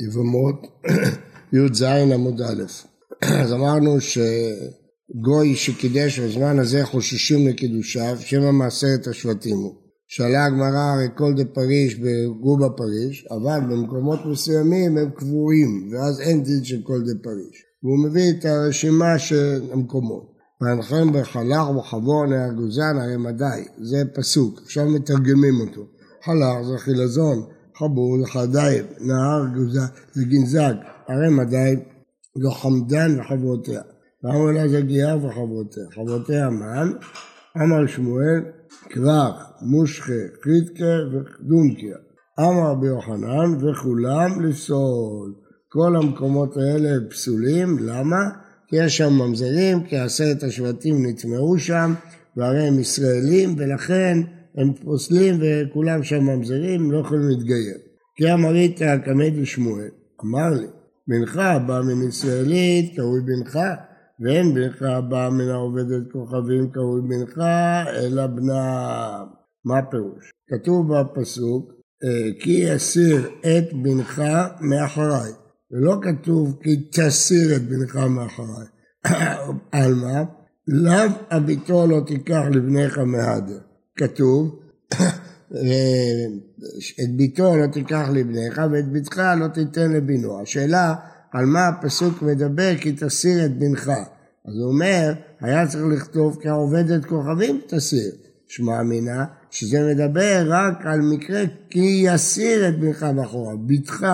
יבמות, י"ז עמוד א'. אז אמרנו שגוי שקידש בזמן הזה חוששים לקידושיו, שמא מעשרת השבטים הוא. שאלה הגמרא הרי כל דה פריש בגובה פריש, אבל במקומות מסוימים הם קבועים, ואז אין דין של כל דה פריש. והוא מביא את הרשימה של המקומות. ואנחם בחלך וחבור נהר גוזן הרי מדי, זה פסוק, עכשיו מתרגמים אותו. חלך זה חילזון, חבור זה חדיים, נהר הרי מדי לא חמדן וחברותיה. ואמר לה זה גיאה וחברותיה. חברותיה מן, אמר שמואל, כרך, מושכה, חיתקה ודונקיה. אמר רבי יוחנן וכולם לפסול. כל המקומות האלה פסולים, למה? כי יש שם ממזרים, כי עשרת השבטים נטמעו שם, והרי הם ישראלים, ולכן הם פוסלים וכולם שם ממזרים, לא יכולים להתגייר. כי אמרית הקמד ושמואל, אמר לי, בנך בא מן ישראלית, קרוי בנך, ואין בנך בא מן העובדת כוכבים, קרוי בנך, אלא בנה. מה פירוש? כתוב בפסוק, כי יסיר את בנך מאחריי. ולא כתוב כי תסיר את בנך מאחריי. על מה? לאו הביתו לא תיקח לבניך מהדר. כתוב את ביתו לא תיקח לבניך ואת ביתך לא תיתן לבינו. השאלה על מה הפסוק מדבר כי תסיר את בנך. אז הוא אומר, היה צריך לכתוב כי העובדת כוכבים תסיר. שמע אמינה שזה מדבר רק על מקרה כי יסיר את בנך מאחורה, ביתך.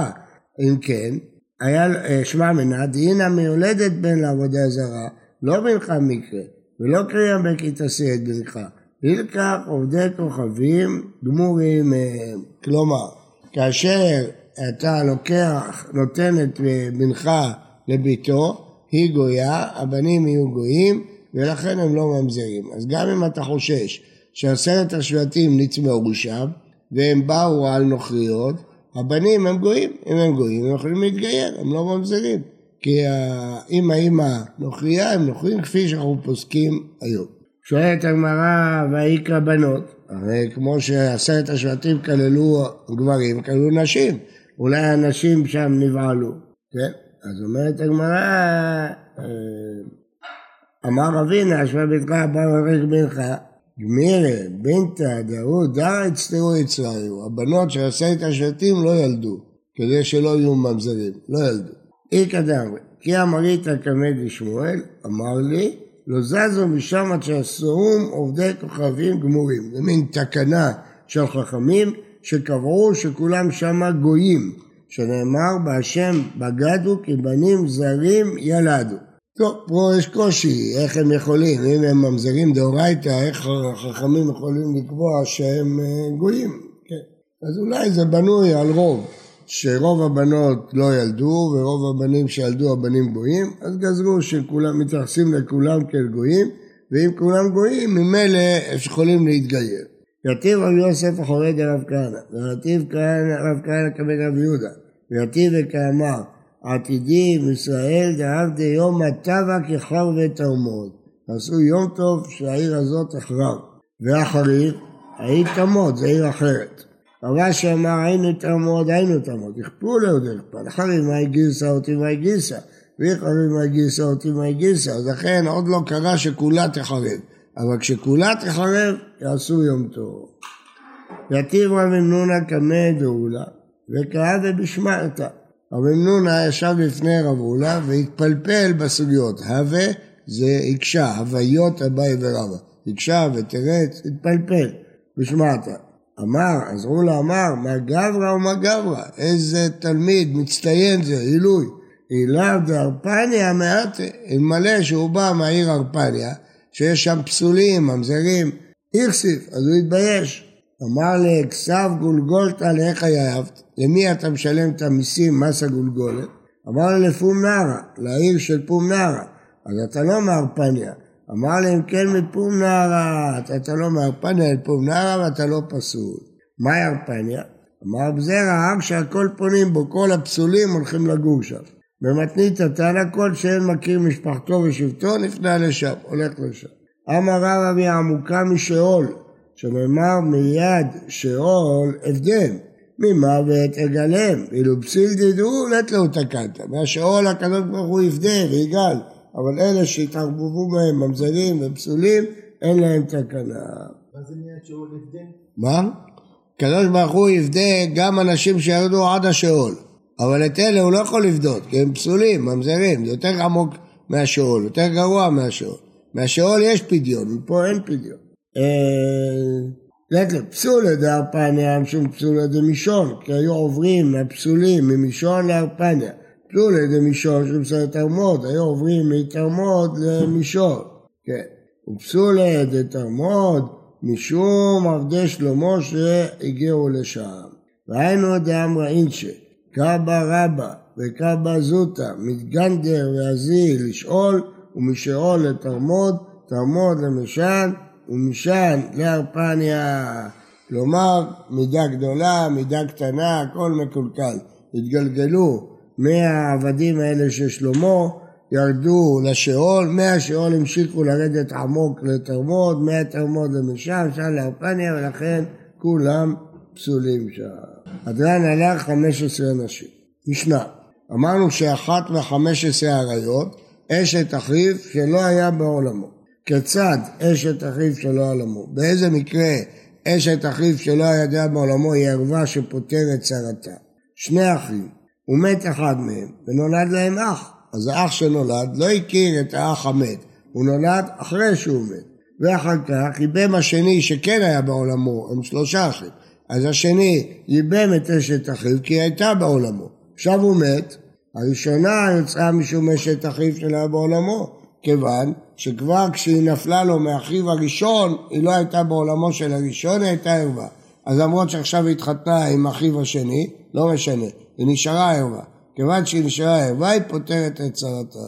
אם כן, היה אה, שמע אמינה דהינה מיולדת בן לעבודה זרה, לא בנך מקרה, ולא קריאה בכי תסיר את בנך. נלקח עובדי כוכבים גמורים מהם. כלומר, כאשר אתה לוקח, נותן את בנך לביתו, היא גויה, הבנים יהיו גויים, ולכן הם לא ממזרים. אז גם אם אתה חושש שעשרת השבטים נצמאו שם, והם באו על נוכריות, הבנים הם גויים, אם הם גויים הם יכולים להתגייר, הם לא ממזרים. כי אם האמא נוכריה, הם נוכרים כפי שאנחנו פוסקים היום. שואלת הגמרא, ויקרא בנות, הרי כמו שעשרת השבטים כללו גברים, כללו נשים, אולי הנשים שם נבעלו, כן? אז אומרת הגמרא, אה, אמר אבינה, אשמה ביתך בא ורק בנך, גמירה, בנתא, דהו, דא הצטרו יצריו, הבנות של עשרת השבטים לא ילדו, כדי שלא יהיו ממזרים, לא ילדו. אי קדם, כי אמרית כמד לשמואל, אמר לי, לא זזו משם עד שעשוהם עובדי כוכבים גמורים. זה מין תקנה של חכמים שקבעו שכולם שמה גויים, שנאמר בהשם בגדו כי בנים זרים ילדו. טוב, פה יש קושי, איך הם יכולים, אם הם ממזרים דאורייתא, איך החכמים יכולים לקבוע שהם אה, גויים? כן. אז אולי זה בנוי על רוב. שרוב הבנות לא ילדו ורוב הבנים שילדו הבנים גויים, אז גזרו שכולם מתייחסים לכולם כאל גויים, ואם כולם גויים ממילא יכולים להתגייר. יתיב רב יוסף החורד לרב כהנא, ויתיב רב כהנא כבן רב יהודה, ויתיב וכאמר עתידים ישראל דעבדי יום הטבע כחר ותרמוד. עשו יום טוב שהעיר הזאת תחרב. ואחריו, העיר תמוד, זו עיר אחרת. רש"י אמר היינו תמוד, היינו תמוד, יכפו לעוד יכפה, אחרי מה גרסה אותי מה גרסה, ואחרי מה גרסה אותי מה גרסה, אז לכן עוד לא קרה שכולה תחרב, אבל כשכולה תחרב יעשו יום טוב. יתיב רבי מנונה קמא דאולה, וקרא ובשמעתה. רבי מנונה ישב לפני רב אולה והתפלפל בסוגיות, הווה זה הקשה, הוויות אביי ורבא, הקשה ותרץ, התפלפל, בשמעתה. אמר, אז רולה אמר, מה גברא ומה גברא, איזה תלמיד מצטיין זה, עילוי. אילאו דארפניה מעטה, אלמלא שהוא בא מהעיר ארפניה, שיש שם פסולים, ממזרים, איכסיף, אז הוא התבייש. אמר לי, כסף גולגולתא לאיך היאבת, למי אתה משלם את המיסים, מס הגולגולת? אמר לי, לפום נערה, לעיר של פום נערה, אז אתה לא מארפניה. אמר להם כן מפום נערה, אתה לא מארפניה אל פום נערה ואתה לא פסול. מהי ארפניה? אמר בזרע הר שהכל פונים בו, כל הפסולים הולכים לגור שם. במתנית התנא כל שאין מכיר משפחתו ושבטו נפנה לשם, הולך לשם. אמר רב אבי עמוקה משאול, שנאמר מיד שאול הבדל, ממוות אגלם, ואילו פסיל דידו נט לו תקנת, מהשאול הקדוש ברוך הוא יפדה ויגאל, אבל אלה שהתערבבו בהם ממזרים ופסולים, אין להם תקנה. מה זה נהיה שאול יפדה? מה? הקדוש ברוך הוא יפדה גם אנשים שירדו עד השאול, אבל את אלה הוא לא יכול לפדות, כי הם פסולים, ממזרים, זה יותר עמוק מהשאול, יותר גרוע מהשאול. מהשאול יש פדיון, מפה אין פדיון. לית לפסולא דארפניה משום פסולא דמישון, כי היו עוברים מהפסולים ממישון לארפניה. פסולא דמישון של בסדר תרמוד, היו עוברים מתרמוד למישון. כן. ופסולא דתרמוד משום עבדי שלמה שהגיעו לשם. והיינו דאמרא אינשא, קבא רבא וקבא זוטא, מתגנדר ואזיל לשאול, ומשאול לתרמוד, תרמוד למשען, ומשען לארפניה. כלומר, מידה גדולה, מידה קטנה, הכל מקולקל. התגלגלו מהעבדים האלה של שלמה, ירדו לשאול, מהשאול המשיכו לרדת עמוק לתרמוד, מהתרמוד למשם, שם לארפניה, ולכן כולם פסולים שם. הדרן הלך 15 נשים. משנה, אמרנו שאחת מחמש עשרה עריות, אשת אחיו שלא היה בעולמו. כיצד אשת אחיו שלא עולמו? באיזה מקרה אשת אחיו שלא היה בעולמו היא ערווה שפותרת צרתה? שני אחים, ומת אחד מהם, ונולד להם אח. אז האח שנולד לא הכיר את האח המת, הוא נולד אחרי שהוא מת. ואחר כך ייבם השני שכן היה בעולמו, הם שלושה אחים. אז השני ייבם את אשת אחיו כי היא הייתה בעולמו. עכשיו הוא מת, הראשונה יצאה משום אשת אחיו שלה בעולמו, כיוון שכבר כשהיא נפלה לו מאחיו הראשון, היא לא הייתה בעולמו של הראשון, היא הייתה ערווה. אז למרות שעכשיו היא התחתנה עם אחיו השני, לא משנה, היא נשארה ערווה. כיוון שהיא נשארה ערווה, היא פותרת את צרתה.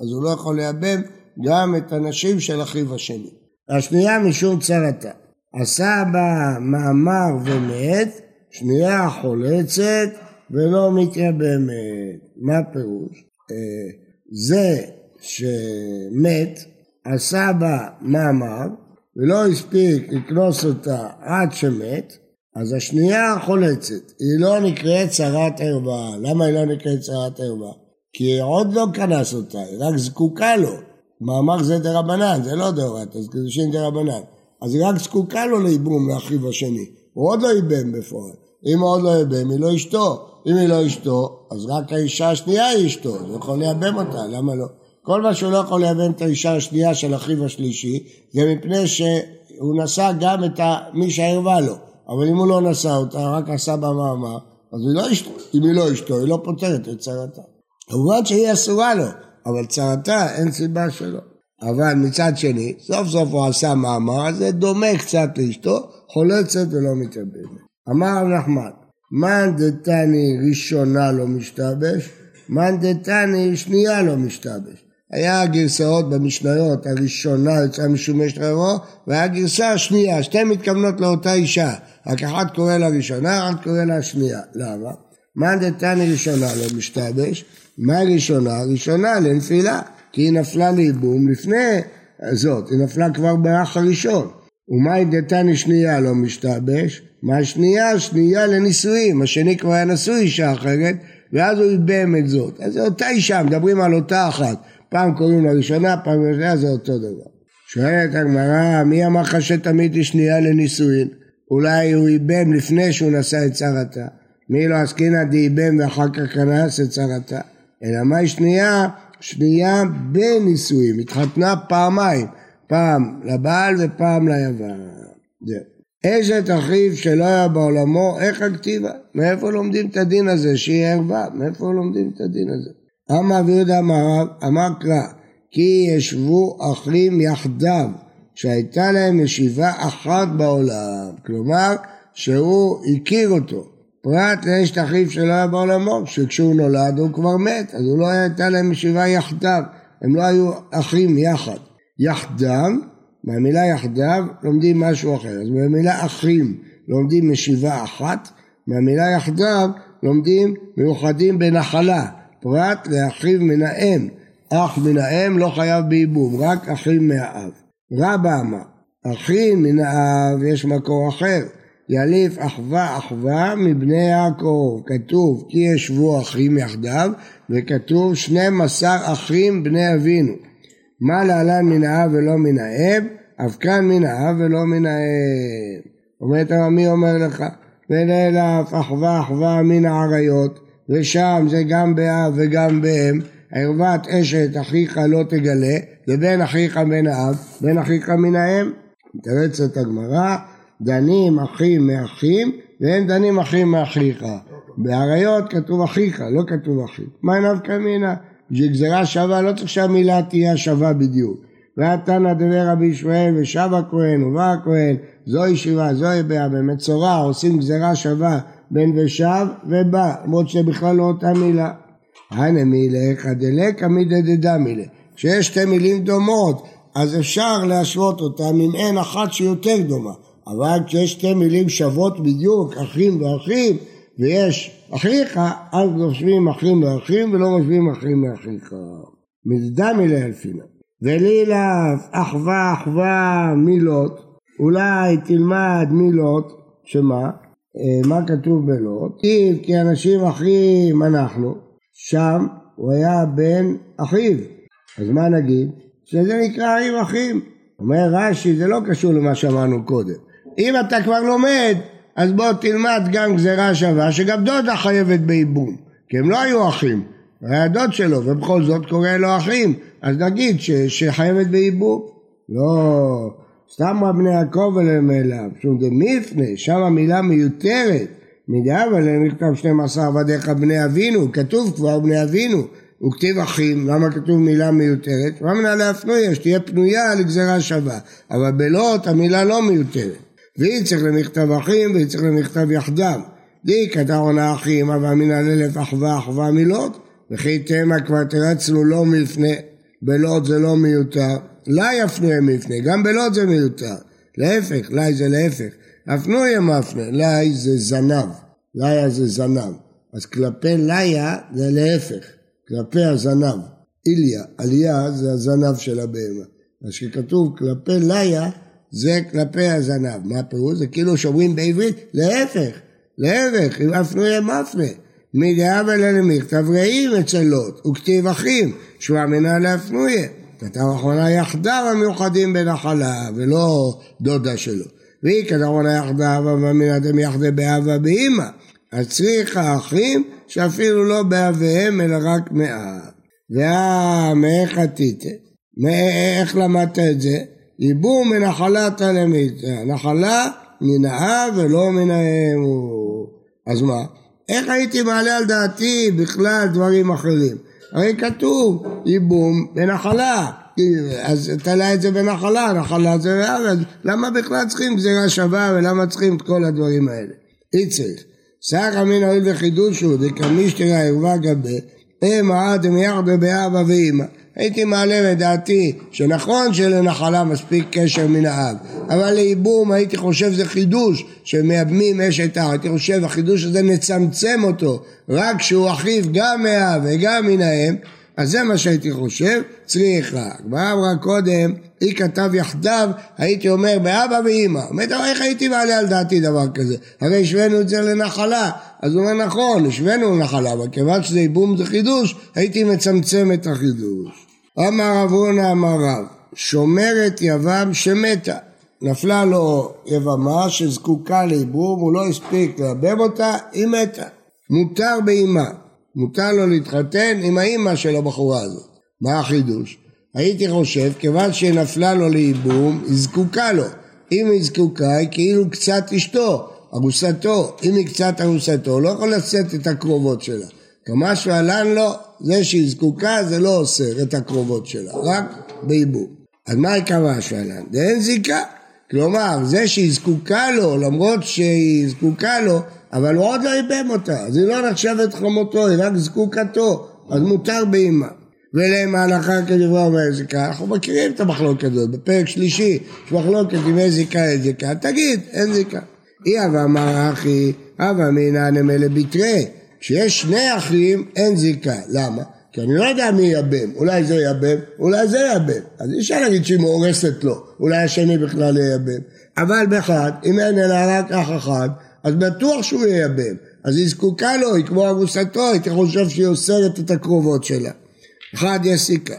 אז הוא לא יכול לייבם גם את הנשים של אחיו השני. השנייה משום צרתה. עשה בה מאמר ומת, שנייה חולצת ולא מתייבמת. מה הפירוש? אה, זה שמת עשה בה מאמר ולא הספיק לקנוס אותה עד שמת, אז השנייה חולצת, היא לא נקראת צרת ערווה. למה היא לא נקראת צרת ערווה? כי עוד לא כנס אותה, היא רק זקוקה לו. מאמר זה דה רבנן, זה לא דאורייתא, זה קידושין דה רבנן. אז היא רק זקוקה לו לייבום לאחיו השני. הוא עוד לא ייבם בפועל. אם הוא עוד לא ייבם, היא לא אשתו. אם היא לא אשתו, אז רק האישה השנייה היא אשתו, הוא יכול לייבם אותה, למה לא? כל מה שהוא לא יכול לייבם את האישה השנייה של אחיו השלישי, זה מפני שהוא נשא גם את מי שערווה לו. אבל אם הוא לא נשא אותה, רק עשה בה מאמר, אז היא לא אשתו. אם היא לא אשתו, היא לא פותרת את צרתה. כמובן שהיא אסורה לו, אבל צרתה אין סיבה שלא. אבל מצד שני, סוף סוף הוא עשה מאמר, אז זה דומה קצת לאשתו, חולצת ולא מתאבדת. אמר נחמן, מאן דתני ראשונה לא משתבש, מאן דתני שנייה לא משתבש. היה גרסאות במשניות, הראשונה יצאה משומש רבו, והיה גרסה השנייה, שתיהן מתכוונות לאותה אישה, רק אחת קורא לה ראשונה, אחת קורא לה שנייה. למה? מאן דתני ראשונה לא משתבש, מה ראשונה? ראשונה לנפילה, כי היא נפלה לייבום לפני זאת, היא נפלה כבר באח הראשון. ומאי דתני שנייה לא משתבש, מה שנייה? שנייה לנישואים, השני כבר היה נשוי אישה אחרת, ואז הוא איבם את זאת. אז זה אותה אישה, מדברים על אותה אחת. פעם קוראים לראשונה, פעם ראשונה, זה אותו דבר. שואלת הגמרא, מי אמר לך שתמיד היא שנייה לנישואין? אולי הוא איבם לפני שהוא נשא את צרתה. מי לא עסקינא דאיבם ואחר כך כנס את צרתה. אלא מהי שנייה? שנייה בנישואים, התחתנה פעמיים, פעם לבעל ופעם ליוון. אשת אחיו שלא היה בעולמו, איך הכתיבה? מאיפה לומדים את הדין הזה שהיא ערווה? מאיפה לומדים את הדין הזה? אמר אבי יהודה אמר קרא, כי ישבו אחים יחדיו, שהייתה להם ישיבה אחת בעולם. כלומר, שהוא הכיר אותו. פרט לאשת אחיו שלא היה בעולמו, שכשהוא נולד הוא כבר מת, אז הוא לא הייתה להם ישיבה יחדיו, הם לא היו אחים יחד. יחדיו, מהמילה יחדיו לומדים משהו אחר, אז מהמילה אחים לומדים ישיבה אחת, מהמילה יחדיו לומדים מיוחדים בנחלה, פרט לאחיו מן האם, אח מן האם לא חייב בייבום, רק אחים מהאב. רבא אמר, אחים מן האב יש מקור אחר, יליף אחווה אחווה מבני יעקב. כתוב כי ישבו אחים יחדיו, וכתוב שנים עשר אחים בני אבינו. מה להלן מן האב ולא מן האב, אף כאן מן האב ולא מן האב. אומרת הרמי אומר לך, ונאלף אחווה אחווה מן האריות, ושם זה גם באב וגם באם, ערוות אשת אחיך לא תגלה, ובן אחיך מן האב, בן אחיך מן האם. מתרצת הגמרא, דנים אחים מאחים, ואין דנים אחים מאחיך. באריות כתוב אחיך, לא כתוב אחי. מה נפקא מינה? בשביל גזירה שווה לא צריך שהמילה תהיה שווה בדיוק. והתנא דבר רבי ישמעאל ושב הכהן ובא הכהן זו ישיבה זו יביעה במצורע עושים גזירה שווה בין ושב ובא למרות שבכלל לא אותה מילה. הנה מילה חדלקא מידה דדמילה כשיש שתי מילים דומות אז אפשר להשוות אותם אם אין אחת שיותר דומה אבל כשיש שתי מילים שוות בדיוק אחים ואחים ויש אחיך אז משווים אחים ואחים ולא משווים אחים מאחיך. מזדמילה אלפינה ולילף אחווה אחווה מילות, אולי תלמד מילות, שמה? אה, מה כתוב בלוט? אם כי אנשים אחים אנחנו, שם הוא היה בן אחיו, אז מה נגיד? שזה נקרא אחים אחים. אומר רש"י, זה לא קשור למה שאמרנו קודם. אם אתה כבר לומד, אז בוא תלמד גם גזירה שווה, שגם דודה חייבת בייבום, כי הם לא היו אחים, היה דוד שלו, ובכל זאת קורא לו אחים, אז נגיד ש, שחייבת בייבום. לא, סתם בני יעקב אליהם אליו, שום דמיפנה, שם המילה מיותרת. מדאב עליהם נכתב 12 עבדיך בני אבינו, כתוב כבר בני אבינו, הוא כתיב אחים, למה כתוב מילה מיותרת? מה מנהלי הפנויה? שתהיה פנויה לגזירה שווה, אבל בלוט המילה לא מיותרת. והיא צריך למכתב אחים והיא צריך למכתב יחדיו. די כתב עונה אחים, אבל מן הללף אחווה אחווה מילות, וכי תמה כבר תרצנו לא מלפני, בלוד זה לא מיותר, לה יפנו מפנה, גם בלוד זה מיותר, להפך, לי זה להפך, הפנו יהיה מפנה, לי זה זנב, ליה זה זנב, אז כלפי ליה זה להפך, כלפי הזנב, איליה, עלייה זה הזנב של הבהמה, אז כשכתוב כלפי ליה זה כלפי הזנב, מה הפירוש? זה כאילו שאומרים בעברית, להפך, להפך, אם הפנו יהיה מפנה. מדאבה ללמכתב רעים אצל לוט, וכתיב אחים, שמע מנה להפנויה. כתב אחרונה יחדיו המיוחדים בנחלה, ולא דודה שלו. והיא כתב אחרונה יחדיו, מן אדם יחדה באבא באמא. אז צריך האחים שאפילו לא באביהם אלא רק מאב. ואה, מאיך עתית? איך למדת את זה? ייבום מנחלת הלמית. נחלה מן האב ולא מן האם. אז מה? איך הייתי מעלה על דעתי בכלל דברים אחרים? הרי כתוב ייבום בנחלה, אז תלה את זה בנחלה, נחלה זה בארץ, למה בכלל צריכים גזירה שווה ולמה צריכים את כל הדברים האלה? אי צריך. סך אמין הואיל וחידושו דקמישתרא ערווה גבי, המה דמיחדה באבא ואימא. הייתי מעלה לדעתי שנכון שלנחלה מספיק קשר מן האב, אבל לייבום הייתי חושב זה חידוש שמייבמים אשת האב, הייתי חושב החידוש הזה נצמצם אותו רק שהוא אחיו גם מהאב וגם מן האם, אז זה מה שהייתי חושב, צריכה. הגמרא אמרה קודם, היא כתב יחדיו, הייתי אומר באבא ואימא. אומרת, איך הייתי מעלה על דעתי דבר כזה? הרי השווינו את זה לנחלה. אז הוא אומר, נכון, השווינו לנחלה, אבל כיוון שזה ייבום זה חידוש, הייתי מצמצם את החידוש. אמר רב הונא אמר רב, שומרת יבם שמתה. נפלה לו יבמה שזקוקה לייבום, הוא לא הספיק לייבם אותה, היא מתה. מותר באמה. מותר לו להתחתן עם האימא של הבחורה הזאת. מה החידוש? הייתי חושב, כיוון שנפלה לו לייבום, היא זקוקה לו. אם היא זקוקה, היא כאילו קצת אשתו, ארוסתו. אם היא קצת ארוסתו, לא יכול לשאת את הקרובות שלה. כמה שעלן לו, זה שהיא זקוקה זה לא אוסר את הקרובות שלה, רק בייבום. אז מה יקרה שעלן? זה אין זיקה. כלומר, זה שהיא זקוקה לו, למרות שהיא זקוקה לו, אבל הוא עוד לא ייבם אותה, אז היא לא נחשבת חמותו, היא רק זקוקתו, אז מותר באימה. ולהם ההלכה כדברי אומר זיקה, אנחנו מכירים את המחלוקת הזאת, בפרק שלישי יש מחלוקת אם יש זיקה אין זיקה, תגיד, אין זיקה. אי אבא אמר אחי, אבא מינא נמלה בתרי, כשיש שני אחים אין זיקה, למה? כי אני לא יודע מי ייבם, אולי זה ייבם, אולי זה ייבם. אז אי אפשר להגיד שהיא מאורסת לו, אולי השני בכלל ייבם. אבל באחד, אם אין אלא רק אח אחד, אז בטוח שהוא ייבם. אז היא זקוקה לו, היא כמו ארוסתו, הייתי חושב שהיא אוסרת את הקרובות שלה. אחד יש סיכה.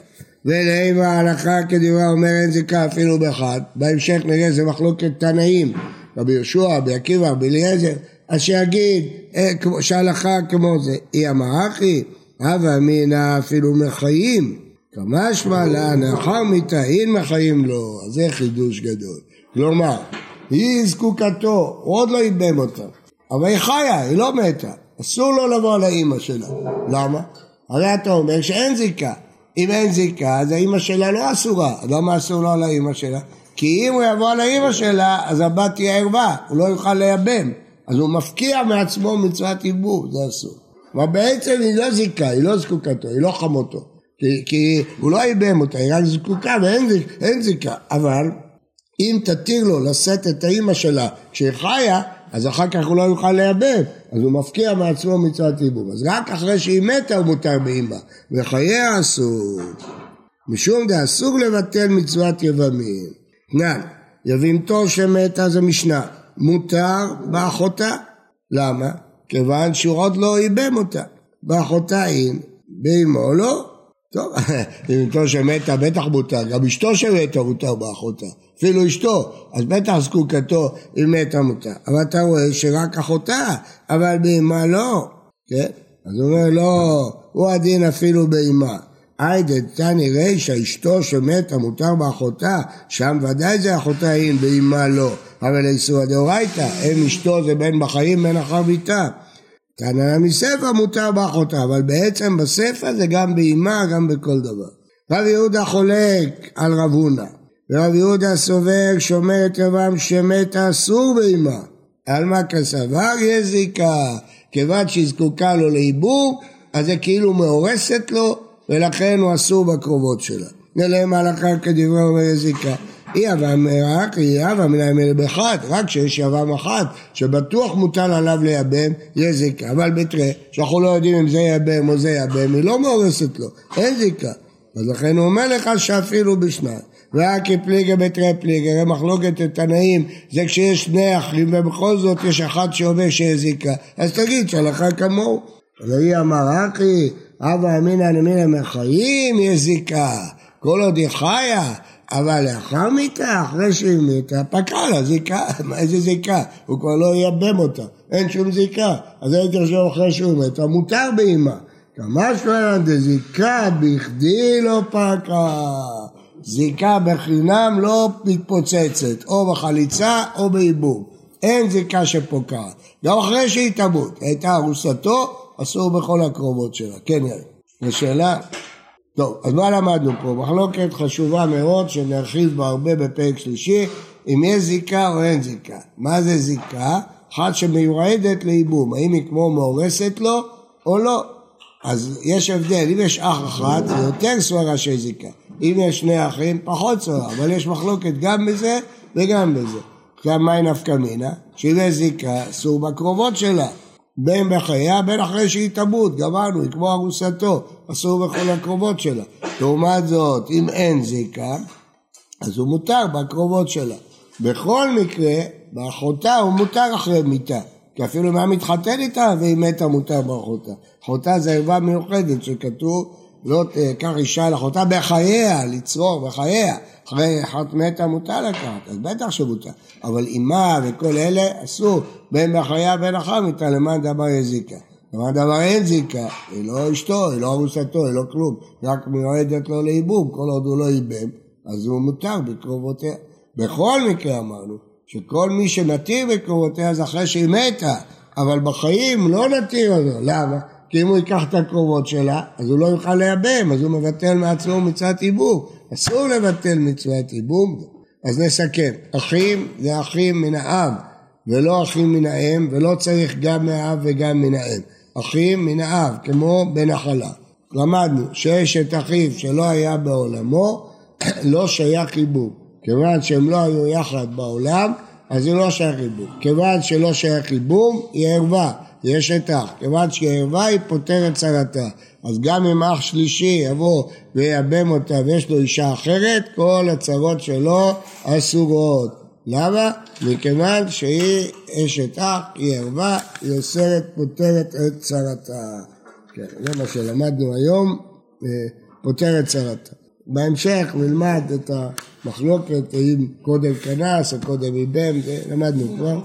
ולאם ההלכה כדברה אומר אין זיקה אפילו באחד, בהמשך נראה זה מחלוקת תנאים, רבי יהושע, רבי עקיבא, רבי אליעזר, אז שיגיד אה, שההלכה כמו זה, היא המערכי, הווה אמינא אפילו מחיים, כמשמע לה לאחר מיתאין מחיים לו, אז זה חידוש גדול. כלומר, היא זקוקתו, הוא עוד לא איבם אותה, אבל היא חיה, היא לא מתה, אסור לו לבוא לאימא שלה. למה? הרי אתה אומר שאין זיקה. אם אין זיקה, אז האימא שלה לא אסורה. למה אסור לו לאימא שלה? כי אם הוא יבוא לאימא שלה, אז הבת תהיה ערווה, הוא לא יוכל לייבם. אז הוא מפקיע מעצמו מצוות עיבור, זה אסור. אבל בעצם היא לא זיקה, היא לא זקוקתו, היא לא חמותו. כי, כי הוא לא ייבם אותה, היא רק זקוקה ואין זיקה. אבל אם תתיר לו לשאת את האימא שלה כשהיא חיה, אז אחר כך הוא לא יוכל לייבם, אז הוא מפקיע מעצמו מצוות ייבום. אז רק אחרי שהיא מתה הוא מותר באימא, וחייה אסור. משום דאסור לבטל מצוות יבמים. תנן, יבימתו שמתה זה משנה, מותר באחותה. למה? כיוון שהוא עוד לא ייבם אותה. באחותה אין, באמו לא. טוב, יבימתו שמתה בטח מותר, גם אשתו שמתה מותר באחותה. אפילו אשתו, אז בטח זקוקתו היא מתה מותר. אבל אתה רואה שרק אחותה, אבל באמה לא, כן? אז הוא אומר לא, הוא הדין אפילו באמה. היידה תני רישא אשתו שמתה מותר באחותה, שם ודאי זה אחותה היא, באמה לא. אבל איסור דאורייתא, אם אשתו זה בן בחיים בן אחר ביתה. תנא מספר מותר באחותה, אבל בעצם בספר זה גם באמה, גם בכל דבר. רב יהודה חולק על רב הונא. ורב יהודה סובר שומר את רבם שמתה אסור באמה. על מה כסבר יש זיקה, כיוון שהיא זקוקה לו לעיבור, אז זה כאילו מאורסת לו, ולכן הוא אסור בקרובות שלה. נלם ההלכה כדברי אומר זיקה. אי יבם רק אי יבם מן האמר באחד, רק כשיש יבם אחת, שבטוח מוטל עליו לייבם, יש זיקה. אבל בתראה, שאנחנו לא יודעים אם זה ייבם או זה ייבם, היא לא מאורסת לו, אין זיקה. אז לכן הוא אומר לך שאפילו בשניים. ורק פליגה בתרי פליגה, הרי מחלוקת התנאים זה כשיש שני אחים ובכל זאת יש אחד שאומר שהזיקה, אז תגיד שהלכה כמוהו. והיא אמר אחי, אבא אמינא אמינא מחיים יש זיקה, כל עוד היא חיה, אבל לאחר מיתה, אחרי שהיא מתה, פקעה לה זיקה, איזה זיקה? הוא כבר לא ייבם אותה, אין שום זיקה. אז הייתי חושב אחרי שהוא מת, מותר באימה. כמה שלא דזיקה בכדי לא פקעה. זיקה בחינם לא מתפוצצת, או בחליצה או בעיבוב. אין זיקה שפוקעת. גם אחרי שהיא תמות, הייתה ארוסתו, אסור בכל הקרובות שלה. כן, יאיר. זו שאלה? טוב, אז מה למדנו פה? מחלוקת חשובה מאוד שנרחיב בה הרבה בפרק שלישי, אם יש זיקה או אין זיקה. מה זה זיקה? אחת שמיועדת לייבום, האם היא כמו מאורסת לו או לא. אז יש הבדל, אם יש אח אחד זה יותר סברה של זיקה, אם יש שני אחים פחות סברה, אבל יש מחלוקת גם בזה וגם בזה. עכשיו מהי נפקא מינה? שאם יש זיקה אסור בקרובות שלה, בין בחייה בין אחרי שהיא תמות, גמרנו, היא כמו ארוסתו, אסור בכל הקרובות שלה. לעומת זאת, אם אין זיקה, אז הוא מותר בקרובות שלה. בכל מקרה, באחותה הוא מותר אחרי מיתה. כי אפילו אם היה מתחתן איתה והיא מתה מותר באחותה. אחותה זה ערווה מיוחדת שכתוב לא תקח אישה לאחותה בחייה, לצרור בחייה. אחרי אחת מתה מותר לקחת, אז בטח שמותר. אבל אימה וכל אלה אסור, בין בחייה בין אחר מיתה למען דבר יש זיקה. למאן דאמר אין זיקה, היא לא אשתו, היא לא ארוסתו, היא לא כלום, רק מיועדת לו לייבום, כל עוד הוא לא ייבם, אז הוא מותר בקרובותיה. בכל מקרה אמרנו, שכל מי שנתיר בקרובותיה זה אחרי שהיא מתה, אבל בחיים לא נתיר אותו, למה? כי אם הוא ייקח את הקרובות שלה, אז הוא לא יוכל לייבם, אז הוא מבטל מעצמו מצוות ייבום. אסור לבטל מצוות ייבום. אז נסכם, אחים זה אחים מן האב, ולא אחים מן האם, ולא צריך גם מהאב וגם מן האם. אחים מן האב, כמו בנחלה. למדנו שאשת אחיו שלא היה בעולמו, לא שייך ייבום. כיוון שהם לא היו יחד בעולם, אז זה לא שייך ייבום. כיוון שלא שייך ייבום, היא ערווה. יש את. כיוון שהיא ערווה היא פותרת צרתה. אז גם אם אח שלישי יבוא ויאבם אותה ויש לו אישה אחרת, כל הצרות שלו אסורות. למה? מכיוון שהיא אשת אח, היא ערווה, היא אוסרת פותרת את צרתה. כן, זה מה שלמדנו היום, אה, פותרת צרתה. בהמשך נלמד את המחלוקת האם קודם כנס או קודם איבם, למדנו כבר.